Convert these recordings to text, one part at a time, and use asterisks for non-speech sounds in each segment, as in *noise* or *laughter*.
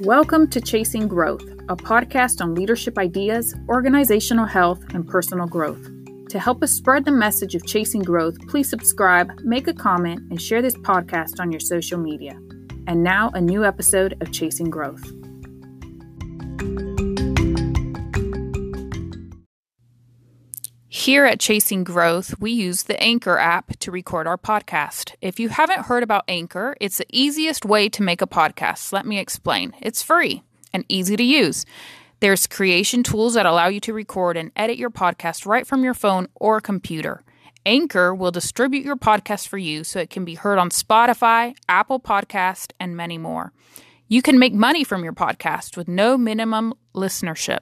Welcome to Chasing Growth, a podcast on leadership ideas, organizational health, and personal growth. To help us spread the message of chasing growth, please subscribe, make a comment, and share this podcast on your social media. And now, a new episode of Chasing Growth. Here at Chasing Growth, we use the Anchor app to record our podcast. If you haven't heard about Anchor, it's the easiest way to make a podcast. Let me explain. It's free and easy to use. There's creation tools that allow you to record and edit your podcast right from your phone or computer. Anchor will distribute your podcast for you so it can be heard on Spotify, Apple Podcast, and many more. You can make money from your podcast with no minimum listenership.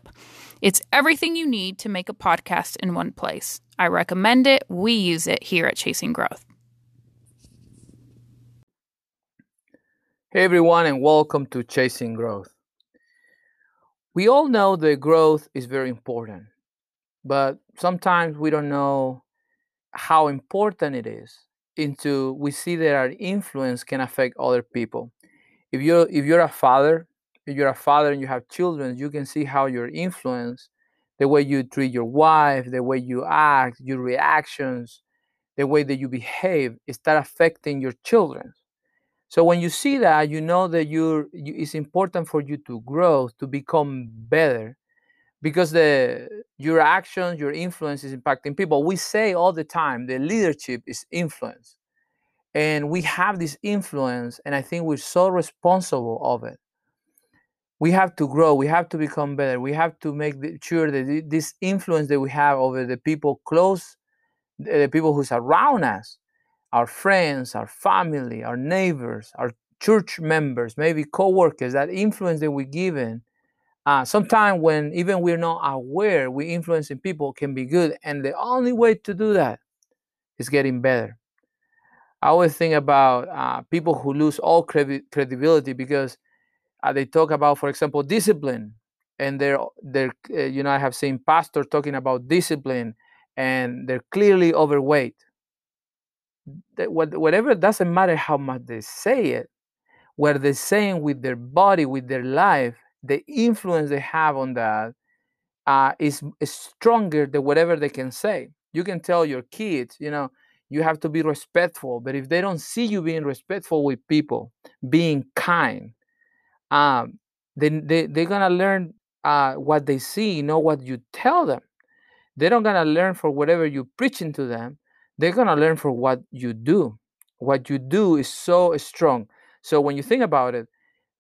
It's everything you need to make a podcast in one place. I recommend it. We use it here at Chasing Growth. Hey everyone, and welcome to Chasing Growth. We all know that growth is very important, but sometimes we don't know how important it is into we see that our influence can affect other people. If you're if you're a father if you're a father and you have children, you can see how your influence, the way you treat your wife, the way you act, your reactions, the way that you behave, start affecting your children. So when you see that, you know that you're you, it's important for you to grow, to become better, because the your actions, your influence is impacting people. We say all the time that leadership is influence, and we have this influence, and I think we're so responsible of it we have to grow we have to become better we have to make sure that this influence that we have over the people close the people who's around us our friends our family our neighbors our church members maybe co-workers that influence that we're given uh, sometimes when even we're not aware we influencing people can be good and the only way to do that is getting better. I always think about uh, people who lose all credibility because uh, they talk about, for example, discipline, and they're they're uh, you know I have seen pastors talking about discipline, and they're clearly overweight. Whatever doesn't matter how much they say it, what they're saying with their body, with their life, the influence they have on that uh, is, is stronger than whatever they can say. You can tell your kids, you know, you have to be respectful, but if they don't see you being respectful with people, being kind, um, then they, they're gonna learn uh, what they see, not what you tell them. They're not gonna learn for whatever you're preaching to them. They're gonna learn for what you do. What you do is so strong. So when you think about it,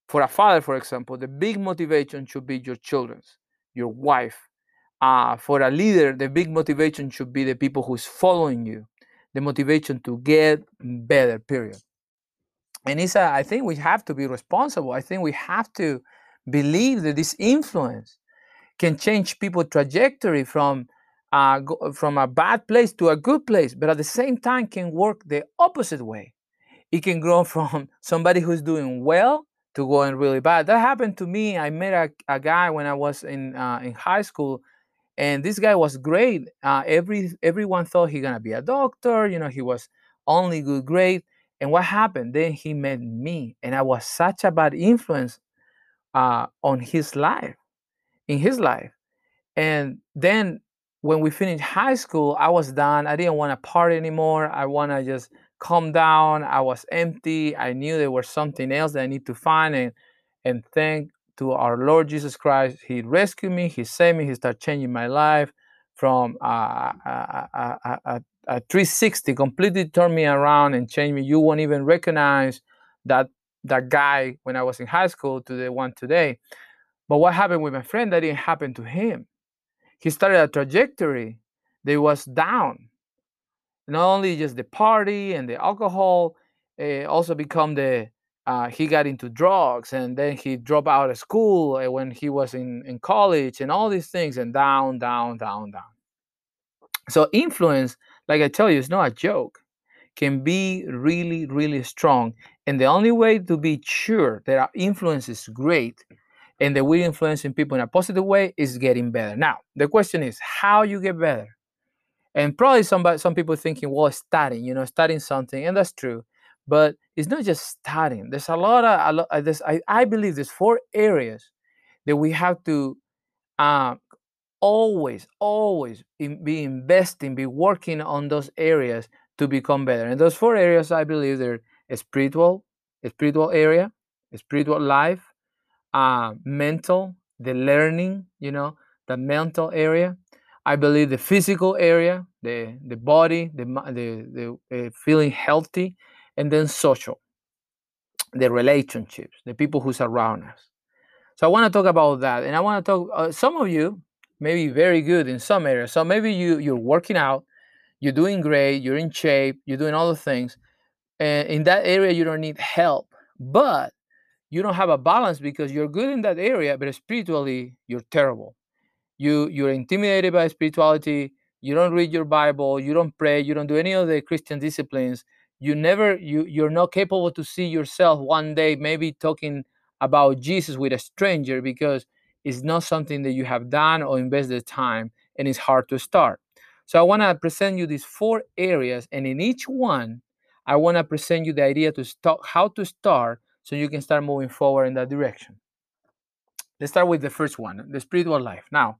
for a father, for example, the big motivation should be your children's, your wife. Uh, for a leader, the big motivation should be the people who's following you, the motivation to get better. Period and it's a, I think we have to be responsible. I think we have to believe that this influence can change people's trajectory from uh, from a bad place to a good place, but at the same time can work the opposite way. It can grow *laughs* from somebody who's doing well to going really bad. That happened to me. I met a, a guy when I was in uh, in high school, and this guy was great. Uh, every everyone thought he gonna be a doctor. You know, he was only good grade. And what happened? Then he met me, and I was such a bad influence uh, on his life, in his life. And then when we finished high school, I was done. I didn't want to party anymore. I want to just calm down. I was empty. I knew there was something else that I need to find. And, and thank to our Lord Jesus Christ, He rescued me. He saved me. He started changing my life from uh, a, a, a, a 360 completely turned me around and changed me. You won't even recognize that that guy when i was in high school to the one today. But what happened with my friend that didn't happen to him. He started a trajectory that was down. Not only just the party and the alcohol uh, also become the uh, he got into drugs and then he dropped out of school eh, when he was in, in college and all these things and down down down down. So influence like I tell you, it's not a joke, can be really, really strong. And the only way to be sure that our influence is great and that we're influencing people in a positive way is getting better. Now, the question is how you get better. And probably somebody, some people thinking, well, studying, you know, studying something, and that's true. but it's not just studying. There's a lot of, a lot, uh, there's, I, I believe there's four areas that we have to uh, always, always in, be investing, be working on those areas to become better. And those four areas, I believe, they're spiritual, spiritual area, spiritual life, uh, mental, the learning, you know, the mental area. I believe the physical area, the the body, the the, the uh, feeling healthy, and then social, the relationships, the people who surround us. So I want to talk about that, and I want to talk. Uh, some of you may be very good in some areas. So maybe you you're working out, you're doing great, you're in shape, you're doing all the things, and in that area you don't need help. But you don't have a balance because you're good in that area, but spiritually you're terrible. You you're intimidated by spirituality. You don't read your Bible. You don't pray. You don't do any of the Christian disciplines. You never you you're not capable to see yourself one day maybe talking about Jesus with a stranger because it's not something that you have done or invested time and it's hard to start. So I want to present you these four areas and in each one I want to present you the idea to start how to start so you can start moving forward in that direction. Let's start with the first one, the spiritual life. Now,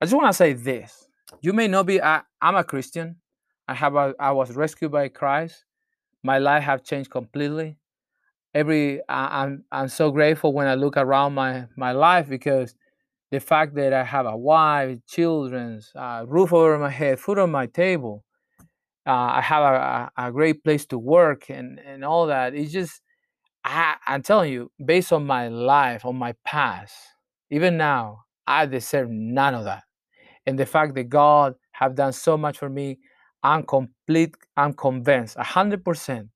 I just want to say this. You may not be I, am a Christian. I have a, I was rescued by Christ. My life have changed completely. Every I, I'm I'm so grateful when I look around my my life because the fact that I have a wife, children, uh, roof over my head, food on my table, uh, I have a, a, great place to work, and and all that. It's just I, I'm telling you, based on my life, on my past, even now, I deserve none of that. And the fact that God have done so much for me, I'm complete, I'm convinced, hundred percent,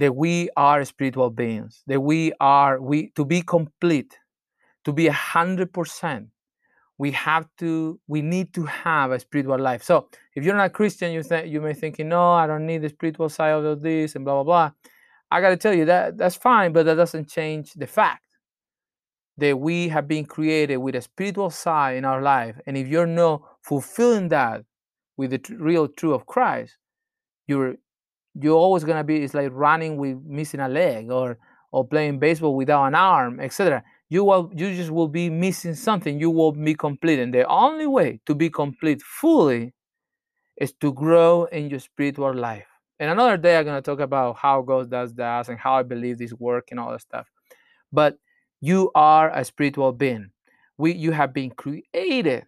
that we are spiritual beings, that we are we to be complete, to be a hundred percent, we have to, we need to have a spiritual life. So if you're not a Christian, you think you may thinking, no, I don't need the spiritual side of this and blah blah blah. I got to tell you that that's fine, but that doesn't change the fact that we have been created with a spiritual side in our life. And if you're not fulfilling that with the t- real truth of Christ, you're you're always gonna be. It's like running with missing a leg, or or playing baseball without an arm, etc. You will you just will be missing something. You will be complete, and the only way to be complete fully is to grow in your spiritual life. And another day, I'm to talk about how God does that and how I believe this work and all that stuff. But you are a spiritual being. We, you have been created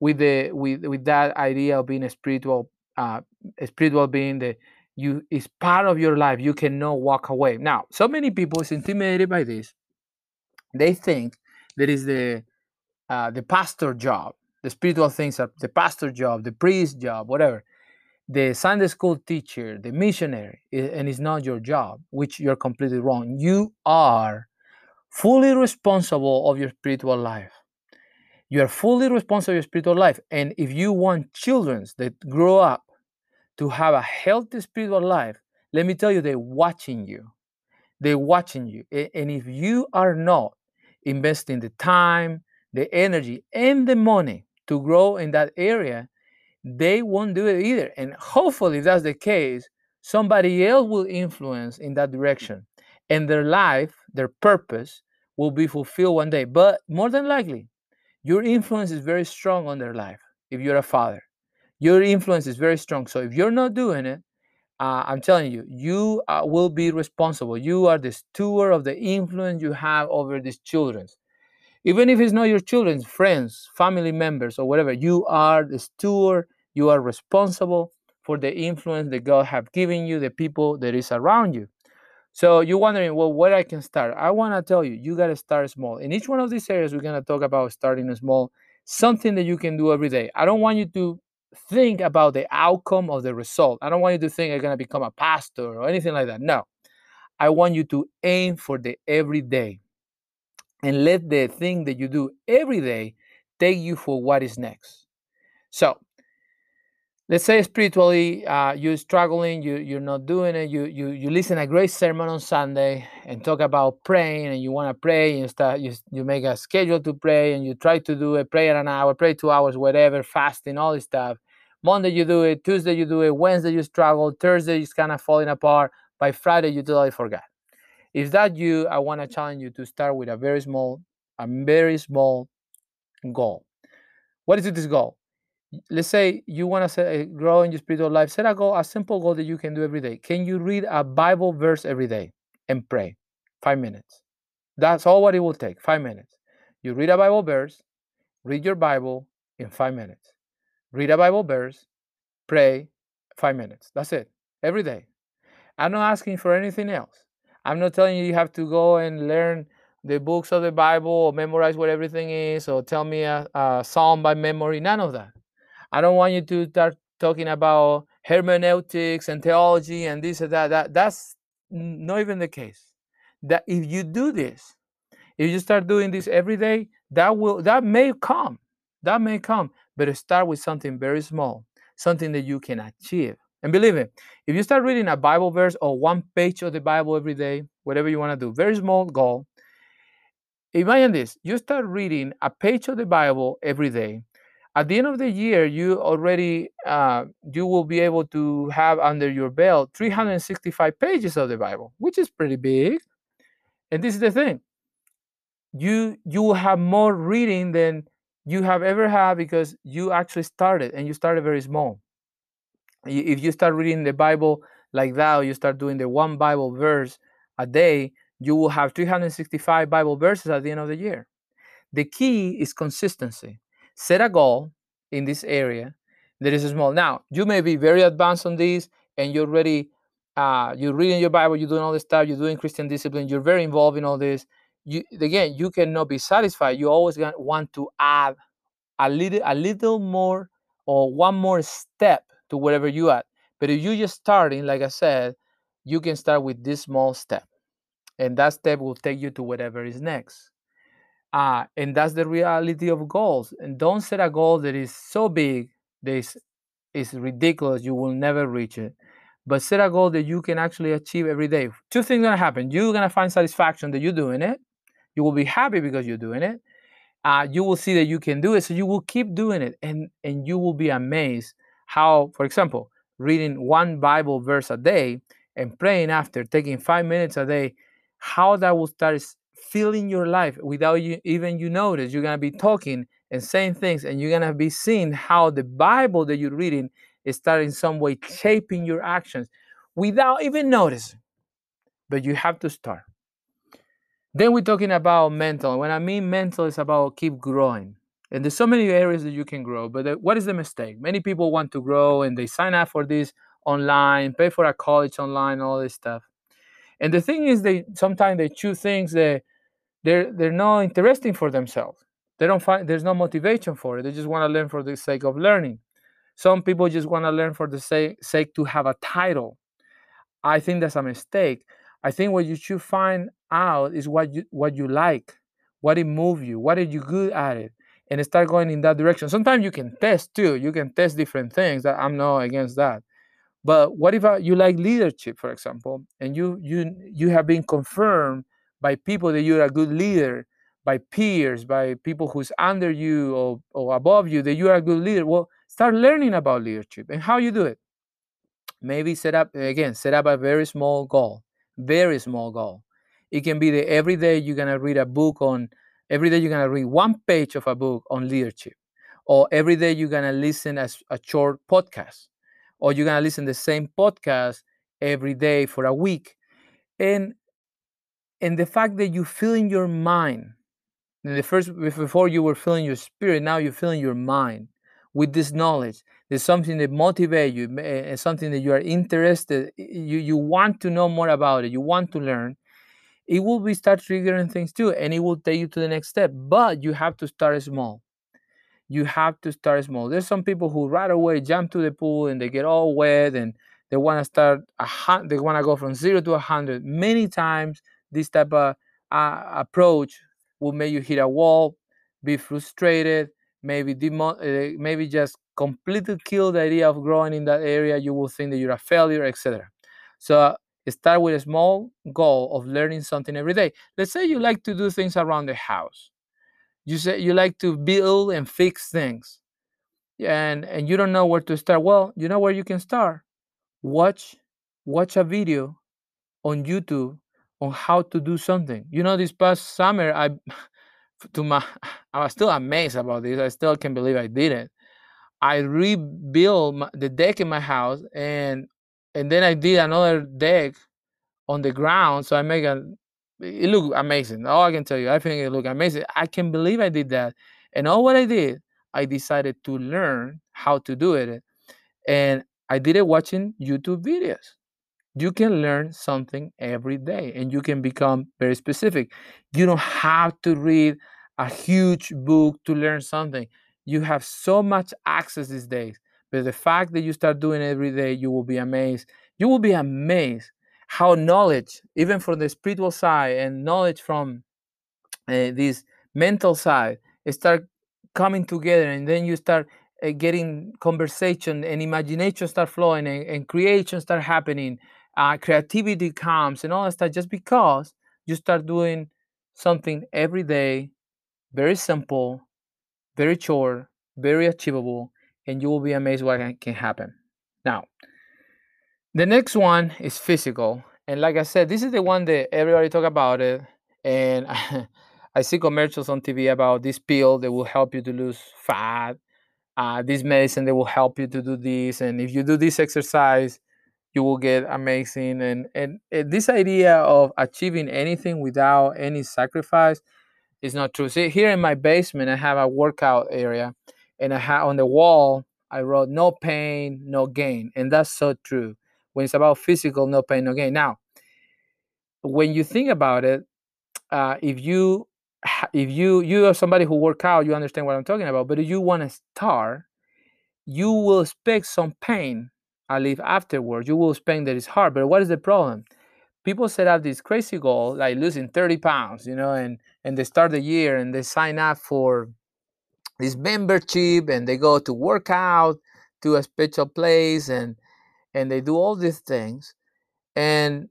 with the with with that idea of being a spiritual uh, a spiritual being that you is part of your life. You cannot walk away. Now, so many people is intimidated by this. They think that is the uh, the pastor job, the spiritual things are the pastor job, the priest job, whatever the Sunday school teacher, the missionary, and it's not your job, which you're completely wrong. You are fully responsible of your spiritual life. You are fully responsible of your spiritual life. And if you want children that grow up to have a healthy spiritual life, let me tell you, they're watching you. They're watching you. And if you are not investing the time, the energy, and the money to grow in that area, they won't do it either. And hopefully, if that's the case, somebody else will influence in that direction. And their life, their purpose will be fulfilled one day. But more than likely, your influence is very strong on their life if you're a father. Your influence is very strong. So if you're not doing it, uh, I'm telling you, you uh, will be responsible. You are the steward of the influence you have over these children even if it's not your children, friends, family members, or whatever, you are the steward, you are responsible for the influence that God have given you, the people that is around you. So you're wondering, well, where I can start? I want to tell you, you got to start small. In each one of these areas, we're going to talk about starting small, something that you can do every day. I don't want you to think about the outcome of the result. I don't want you to think you're going to become a pastor or anything like that. No. I want you to aim for the everyday and let the thing that you do every day take you for what is next. So, let's say spiritually uh, you're struggling, you, you're not doing it, you, you, you listen a great sermon on Sunday and talk about praying and you want to pray and you, start, you, you make a schedule to pray and you try to do it, pray an hour, pray two hours, whatever, fasting, all this stuff. Monday you do it, Tuesday you do it, Wednesday you struggle, Thursday it's kind of falling apart, by Friday you totally forgot. If that you, I want to challenge you to start with a very small, a very small goal. What is this goal? Let's say you want to grow in your spiritual life. Set a goal, a simple goal that you can do every day. Can you read a Bible verse every day and pray? Five minutes. That's all what it will take. Five minutes. You read a Bible verse, read your Bible in five minutes. Read a Bible verse, pray five minutes. That's it. Every day. I'm not asking for anything else. I'm not telling you you have to go and learn the books of the Bible or memorize what everything is or tell me a, a psalm by memory. None of that. I don't want you to start talking about hermeneutics and theology and this and that. that that's not even the case. That if you do this, if you start doing this every day, that will that may come. That may come. But start with something very small, something that you can achieve. And believe me, if you start reading a Bible verse or one page of the Bible every day, whatever you want to do, very small goal. Imagine this you start reading a page of the Bible every day. At the end of the year, you already uh, you will be able to have under your belt 365 pages of the Bible, which is pretty big. And this is the thing: you you will have more reading than you have ever had because you actually started and you started very small if you start reading the Bible like that, you start doing the one Bible verse a day, you will have 365 Bible verses at the end of the year. The key is consistency. Set a goal in this area that is small. Now, you may be very advanced on this and you're ready, uh, you're reading your Bible, you're doing all this stuff, you're doing Christian discipline, you're very involved in all this. You again, you cannot be satisfied. You always gonna want to add a little, a little more or one more step to wherever you at. But if you just starting, like I said, you can start with this small step, and that step will take you to whatever is next. Uh, and that's the reality of goals. And don't set a goal that is so big that is, is ridiculous. You will never reach it. But set a goal that you can actually achieve every day. Two things gonna happen. You're gonna find satisfaction that you're doing it. You will be happy because you're doing it. Uh, you will see that you can do it, so you will keep doing it, and and you will be amazed how, for example, reading one Bible verse a day and praying after, taking five minutes a day, how that will start filling your life without you even you notice. You're gonna be talking and saying things, and you're gonna be seeing how the Bible that you're reading is starting some way shaping your actions without even noticing. But you have to start. Then we're talking about mental. When I mean mental, it's about keep growing. And there's so many areas that you can grow, but what is the mistake? Many people want to grow and they sign up for this online, pay for a college online, all this stuff. And the thing is, they sometimes they choose things that they're they're not interesting for themselves. They don't find there's no motivation for it. They just want to learn for the sake of learning. Some people just want to learn for the sake, sake to have a title. I think that's a mistake. I think what you should find out is what you what you like, what it moves you, what are you good at it and start going in that direction. Sometimes you can test too. You can test different things. That I'm not against that. But what if uh, you like leadership, for example, and you you you have been confirmed by people that you're a good leader, by peers, by people who's under you or, or above you that you are a good leader. Well, start learning about leadership and how you do it. Maybe set up again, set up a very small goal, very small goal. It can be that every day you're gonna read a book on Every day you're gonna read one page of a book on leadership, or every day you're gonna listen as a short podcast, or you're gonna listen the same podcast every day for a week, and and the fact that you feel in your mind, in the first before you were feeling your spirit, now you're feeling your mind with this knowledge. There's something that motivates you, eh, and something that you are interested. Eh, you you want to know more about it. You want to learn, it will be start triggering things too and it will take you to the next step but you have to start small you have to start small there's some people who right away jump to the pool and they get all wet and they want to start a they want to go from zero to a hundred many times this type of uh, approach will make you hit a wall be frustrated maybe demo- uh, maybe just completely kill the idea of growing in that area you will think that you're a failure etc so Start with a small goal of learning something every day. Let's say you like to do things around the house. You say you like to build and fix things. And and you don't know where to start. Well, you know where you can start. Watch watch a video on YouTube on how to do something. You know, this past summer, I *laughs* to my *laughs* I was still amazed about this. I still can't believe I did it. I rebuilt my, the deck in my house, and and then I did another deck on the ground. So I make a. It looked amazing. All I can tell you, I think it looked amazing. I can't believe I did that, and all what I did, I decided to learn how to do it, and I did it watching YouTube videos you can learn something every day and you can become very specific. You don't have to read a huge book to learn something. You have so much access these days. But the fact that you start doing every day, you will be amazed. You will be amazed how knowledge, even from the spiritual side and knowledge from uh, this mental side, start coming together and then you start uh, getting conversation and imagination start flowing and, and creation start happening uh, creativity comes and all that stuff just because you start doing something every day, very simple, very short, very achievable, and you will be amazed what can happen. Now, the next one is physical. And like I said, this is the one that everybody talk about it. And *laughs* I see commercials on TV about this pill that will help you to lose fat, uh, this medicine that will help you to do this. And if you do this exercise, you will get amazing and, and and this idea of achieving anything without any sacrifice is not true. See here in my basement i have a workout area and i have on the wall i wrote no pain no gain and that's so true. When it's about physical no pain no gain. Now when you think about it uh, if you if you you are somebody who work out you understand what i'm talking about but if you want to start you will expect some pain I live afterwards. You will spend that is hard. But what is the problem? People set up this crazy goal, like losing 30 pounds, you know, and and they start the year and they sign up for this membership and they go to work out to a special place and and they do all these things. And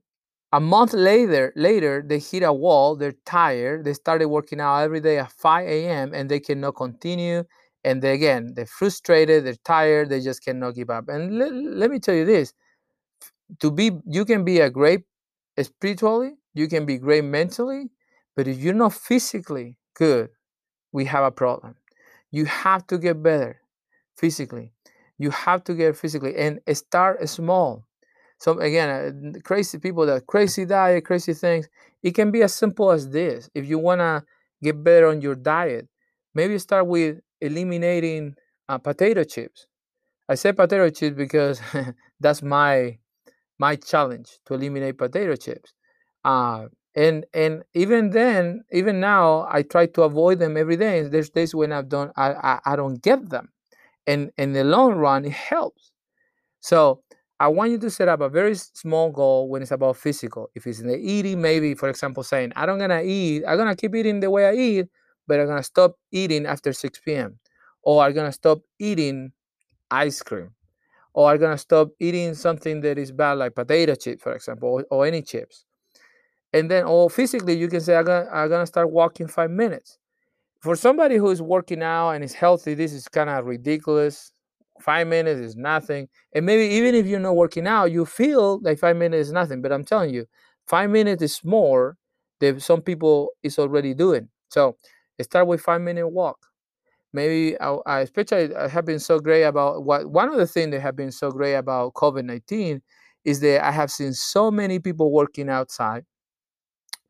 a month later, later they hit a wall. They're tired. They started working out every day at 5 a.m. and they cannot continue and they, again they're frustrated they're tired they just cannot give up. And let, me tell you this to be you can be a great spiritually you can be great mentally but if you're not physically good we have a problem. You have to get better physically. You have to get physically and start small. So again uh, crazy people that crazy diet crazy things it can be as simple as this. If you want to get better on your diet maybe start with eliminating uh, potato chips. I say potato chips because *laughs* that's my my challenge to eliminate potato chips. Uh, and and even then, even now, I try to avoid them every day. There's days when I've done I, I, I don't get them, and in the long run, it helps. So I want you to set up a very small goal when it's about physical. If it's in the eating, maybe for example, saying I don't gonna eat, I'm gonna keep eating the way I eat, but I'm gonna stop eating after 6 p.m. Or I'm gonna stop eating ice cream. Or I'm gonna stop eating something that is bad, like potato chips, for example, or, or any chips. And then, or physically, you can say, I'm gonna, I'm gonna start walking five minutes. For somebody who is working out and is healthy, this is kind of ridiculous. Five minutes is nothing. And maybe even if you're not working out, you feel like five minutes is nothing. But I'm telling you, five minutes is more than some people is already doing. So Start with five minute walk. Maybe I, I especially have been so great about what one of the things that have been so great about COVID nineteen is that I have seen so many people working outside,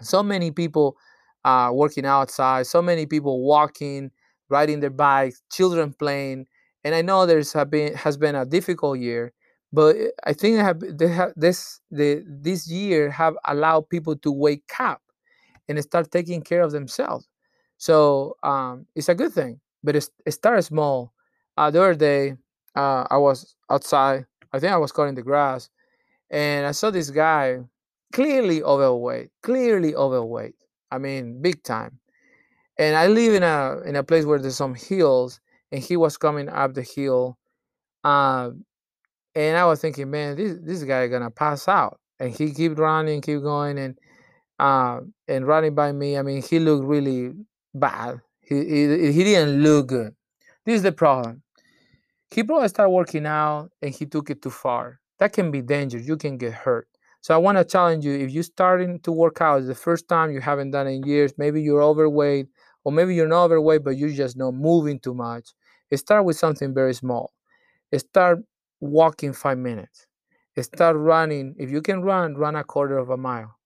so many people uh, working outside, so many people walking, riding their bikes, children playing, and I know there's have been has been a difficult year, but I think have, have this the this year have allowed people to wake up and start taking care of themselves. So um, it's a good thing, but it's, it started small. Uh, the other day, uh, I was outside. I think I was cutting the grass, and I saw this guy clearly overweight, clearly overweight. I mean, big time. And I live in a in a place where there's some hills, and he was coming up the hill, uh, and I was thinking, man, this this guy gonna pass out. And he keep running, keep going, and uh, and running by me. I mean, he looked really bad. He, he, he didn't look good. This is the problem. He probably started working out and he took it too far. That can be dangerous. You can get hurt. So I want to challenge you if you're starting to work out, the first time you haven't done in years, maybe you're overweight, or maybe you're not overweight, but you're just not moving too much. Start with something very small. Start walking five minutes. Start running. If you can run, run a quarter of a mile.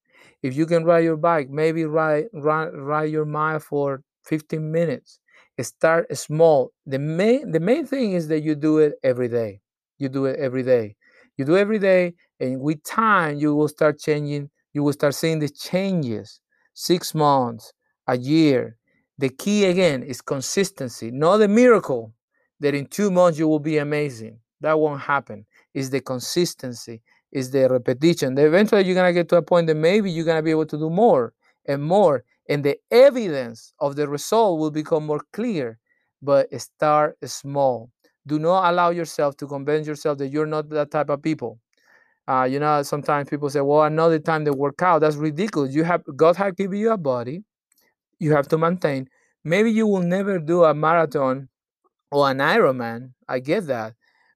If you can ride your bike, maybe ride run, ride your mile for 15 minutes. Start small. The main the main thing is that you do it every day. You do it every day. You do every day, and with time you will start changing. You will start seeing the changes. Six months, a year. The key again is consistency, not the miracle that in two months you will be amazing. That won't happen. Is the consistency, is the repetition. Eventually, you're gonna get to a point that maybe you're gonna be able to do more and more, and the evidence of the result will become more clear. But start small. Do not allow yourself to convince yourself that you're not that type of people. Uh, you know, sometimes people say, "Well, another time they work out." That's ridiculous. You have God has given you a body. You have to maintain. Maybe you will never do a marathon or an Ironman. I get that,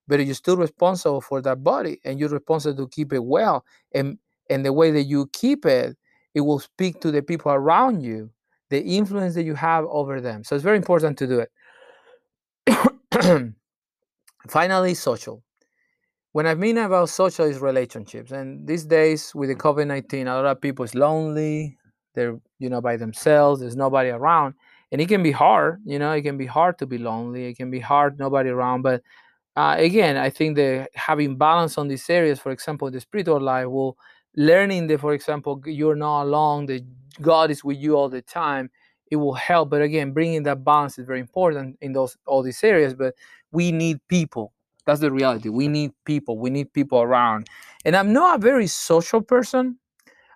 but you're still responsible for that body, and you're responsible to keep it well. And and the way that you keep it, it will speak to the people around you, the influence that you have over them. So it's very important to do it. *coughs* Finally, social. When I mean about social is relationships, and these days with the COVID nineteen, a lot of people is lonely. They're you know by themselves. There's nobody around, and it can be hard. You know, it can be hard to be lonely. It can be hard, nobody around. But uh, again, I think that having balance on these areas, for example, the spiritual life, will learning that, for example, you're not alone. That God is with you all the time. It will help. But again, bringing that balance is very important in those all these areas. But we need people. That's the reality. We need people. We need people around. And I'm not a very social person.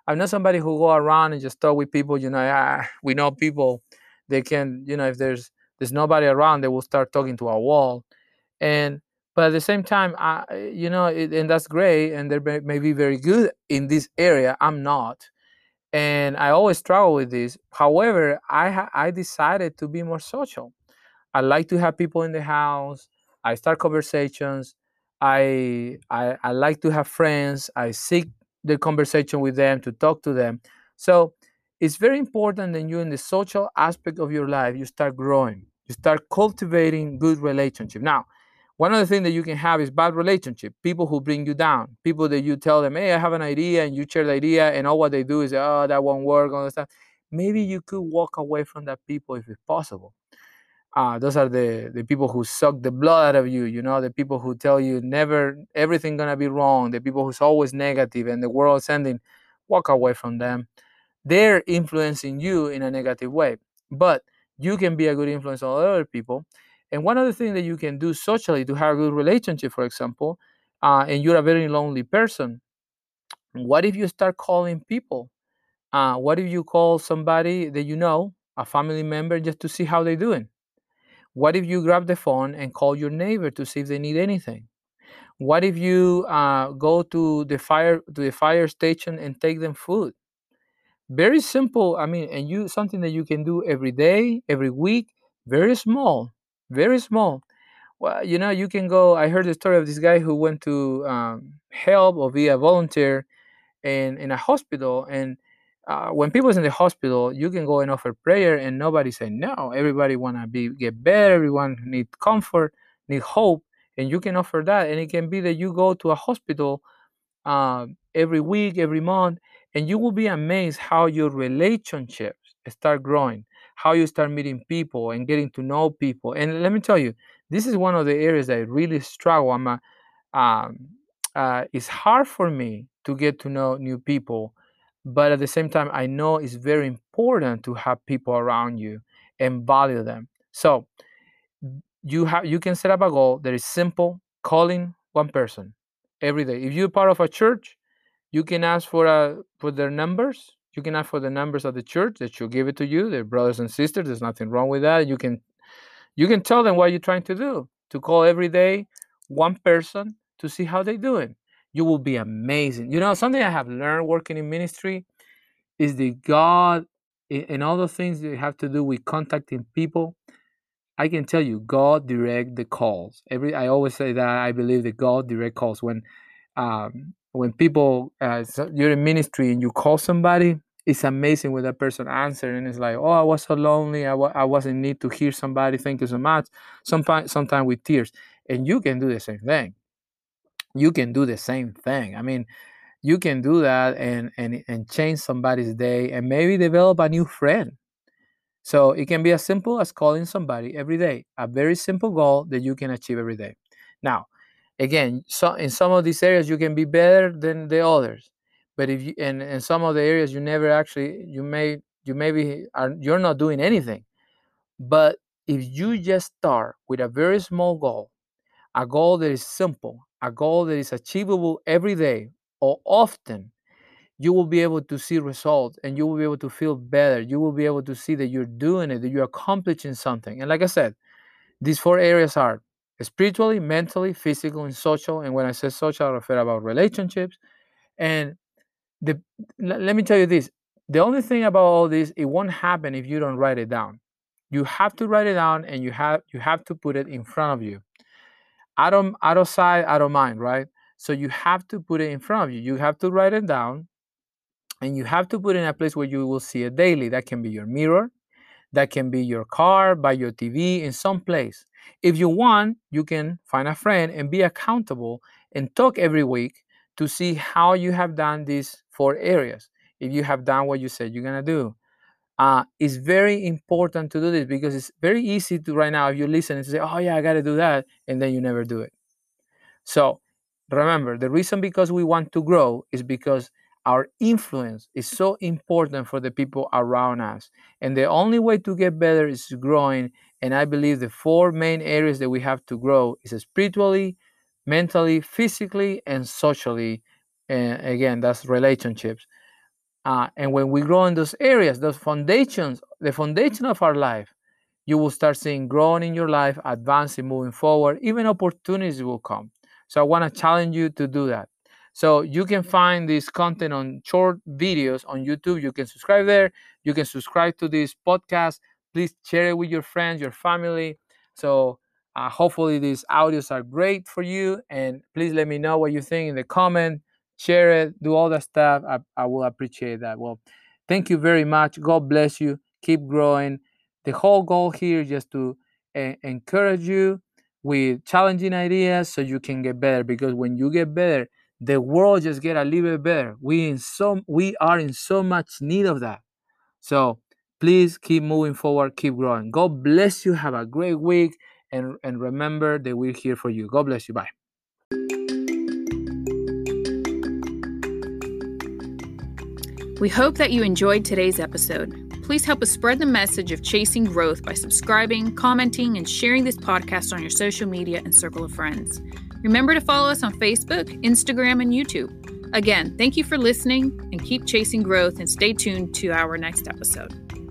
I'm not somebody who go around and just talk with people. You know, ah, we know people. They can, you know, if there's there's nobody around, they will start talking to a wall. And but at the same time, I, you know, it, and that's great, and they may, may be very good in this area. I'm not, and I always struggle with this. However, I I decided to be more social. I like to have people in the house. I start conversations. I, I I like to have friends. I seek the conversation with them to talk to them. So it's very important that you in the social aspect of your life you start growing. You start cultivating good relationship. Now, one of the things that you can have is bad relationship. People who bring you down. People that you tell them, "Hey, I have an idea," and you share the idea, and all what they do is, "Oh, that won't work," all that stuff. Maybe you could walk away from that people if it's possible uh, those are the the people who suck the blood out of you you know the people who tell you never everything gonna be wrong the people who's always negative and the world sending walk away from them they're influencing you in a negative way but you can be a good influence on other people and one other thing that you can do socially to have a good relationship for example uh, and you're a very lonely person what if you start calling people uh, what if you call somebody that you know a family member just to see how they're doing what if you grab the phone and call your neighbor to see if they need anything? What if you uh, go to the fire to the fire station and take them food? Very simple. I mean, and you something that you can do every day, every week. Very small, very small. Well, you know, you can go. I heard the story of this guy who went to um, help or be a volunteer in in a hospital, and uh, when people's in the hospital, you can go and offer prayer, and nobody say no. Everybody wanna be get better. Everyone need comfort, need hope, and you can offer that. And it can be that you go to a hospital uh, every week, every month, and you will be amazed how your relationships start growing, how you start meeting people and getting to know people. And let me tell you, this is one of the areas I really struggle. I'm a, um, uh, it's hard for me to get to know new people but at the same time i know it's very important to have people around you and value them so you have you can set up a goal that is simple calling one person every day if you're part of a church you can ask for a for their numbers you can ask for the numbers of the church that should give it to you their brothers and sisters there's nothing wrong with that you can you can tell them what you're trying to do to call every day one person to see how they're doing you will be amazing. You know, something I have learned working in ministry is the God and all the things that have to do with contacting people. I can tell you, God direct the calls. Every I always say that I believe that God direct calls. When um, when people uh, you're in ministry and you call somebody it's amazing when that person answers and it's like oh i was so lonely I was in need to hear somebody thank you so much. Sometimes sometimes with tears and you can do the same thing. You can do the same thing. I mean you can do that and and, and change somebody's day and maybe develop a new friend. So it can be as simple as calling somebody every day a very simple goal that you can achieve every day. Now again so in some of these areas you can be better than the others but if you and in some of the areas you never actually you may you maybe are you're not doing anything. But if you just start with a very small goal a goal that is simple a goal that is achievable every day or often you will be able to see results and you will be able to feel better. You will be able to see that you're doing it that you're accomplishing something. And like i said these four areas are spiritually mentally physical and social and when i say social i refer about relationships and the let me tell you this. The only thing about all this it won't happen if you don't write it down. You have to write it down and you have you have to put it in front of you. Out of out of sight out of mind right? So you have to put it in front of you. You have to write it down and you have to put it in a place where you will see it daily. That can be your mirror that can be your car by your tv in some place. If you want you can find a friend and be accountable and talk every week to see how you have done these four areas. If you have done what you said you're gonna do, uh, it's very important to do this because it's very easy to right now if you listen and say, "Oh yeah, I gotta do that," and then you never do it. So remember, the reason because we want to grow is because our influence is so important for the people around us, and the only way to get better is growing. And I believe the four main areas that we have to grow is spiritually, mentally, physically, and socially. And again, that's relationships. Uh, and when we grow in those areas, those foundations, the foundation of our life, you will start seeing growing in your life, advancing, moving forward. Even opportunities will come. So I want to challenge you to do that. So you can find this content on short videos on YouTube. You can subscribe there. You can subscribe to this podcast. Please share it with your friends, your family. So uh, hopefully these audios are great for you. And please let me know what you think in the comment. Share it, do all that stuff. I, I will appreciate that. Well, thank you very much. God bless you. Keep growing. The whole goal here is just to uh, encourage you with challenging ideas so you can get better. Because when you get better, the world just get a little bit better. We in so we are in so much need of that. So please keep moving forward, keep growing. God bless you. Have a great week and, and remember that we're here for you. God bless you. Bye. We hope that you enjoyed today's episode. Please help us spread the message of chasing growth by subscribing, commenting, and sharing this podcast on your social media and circle of friends. Remember to follow us on Facebook, Instagram, and YouTube. Again, thank you for listening and keep chasing growth and stay tuned to our next episode.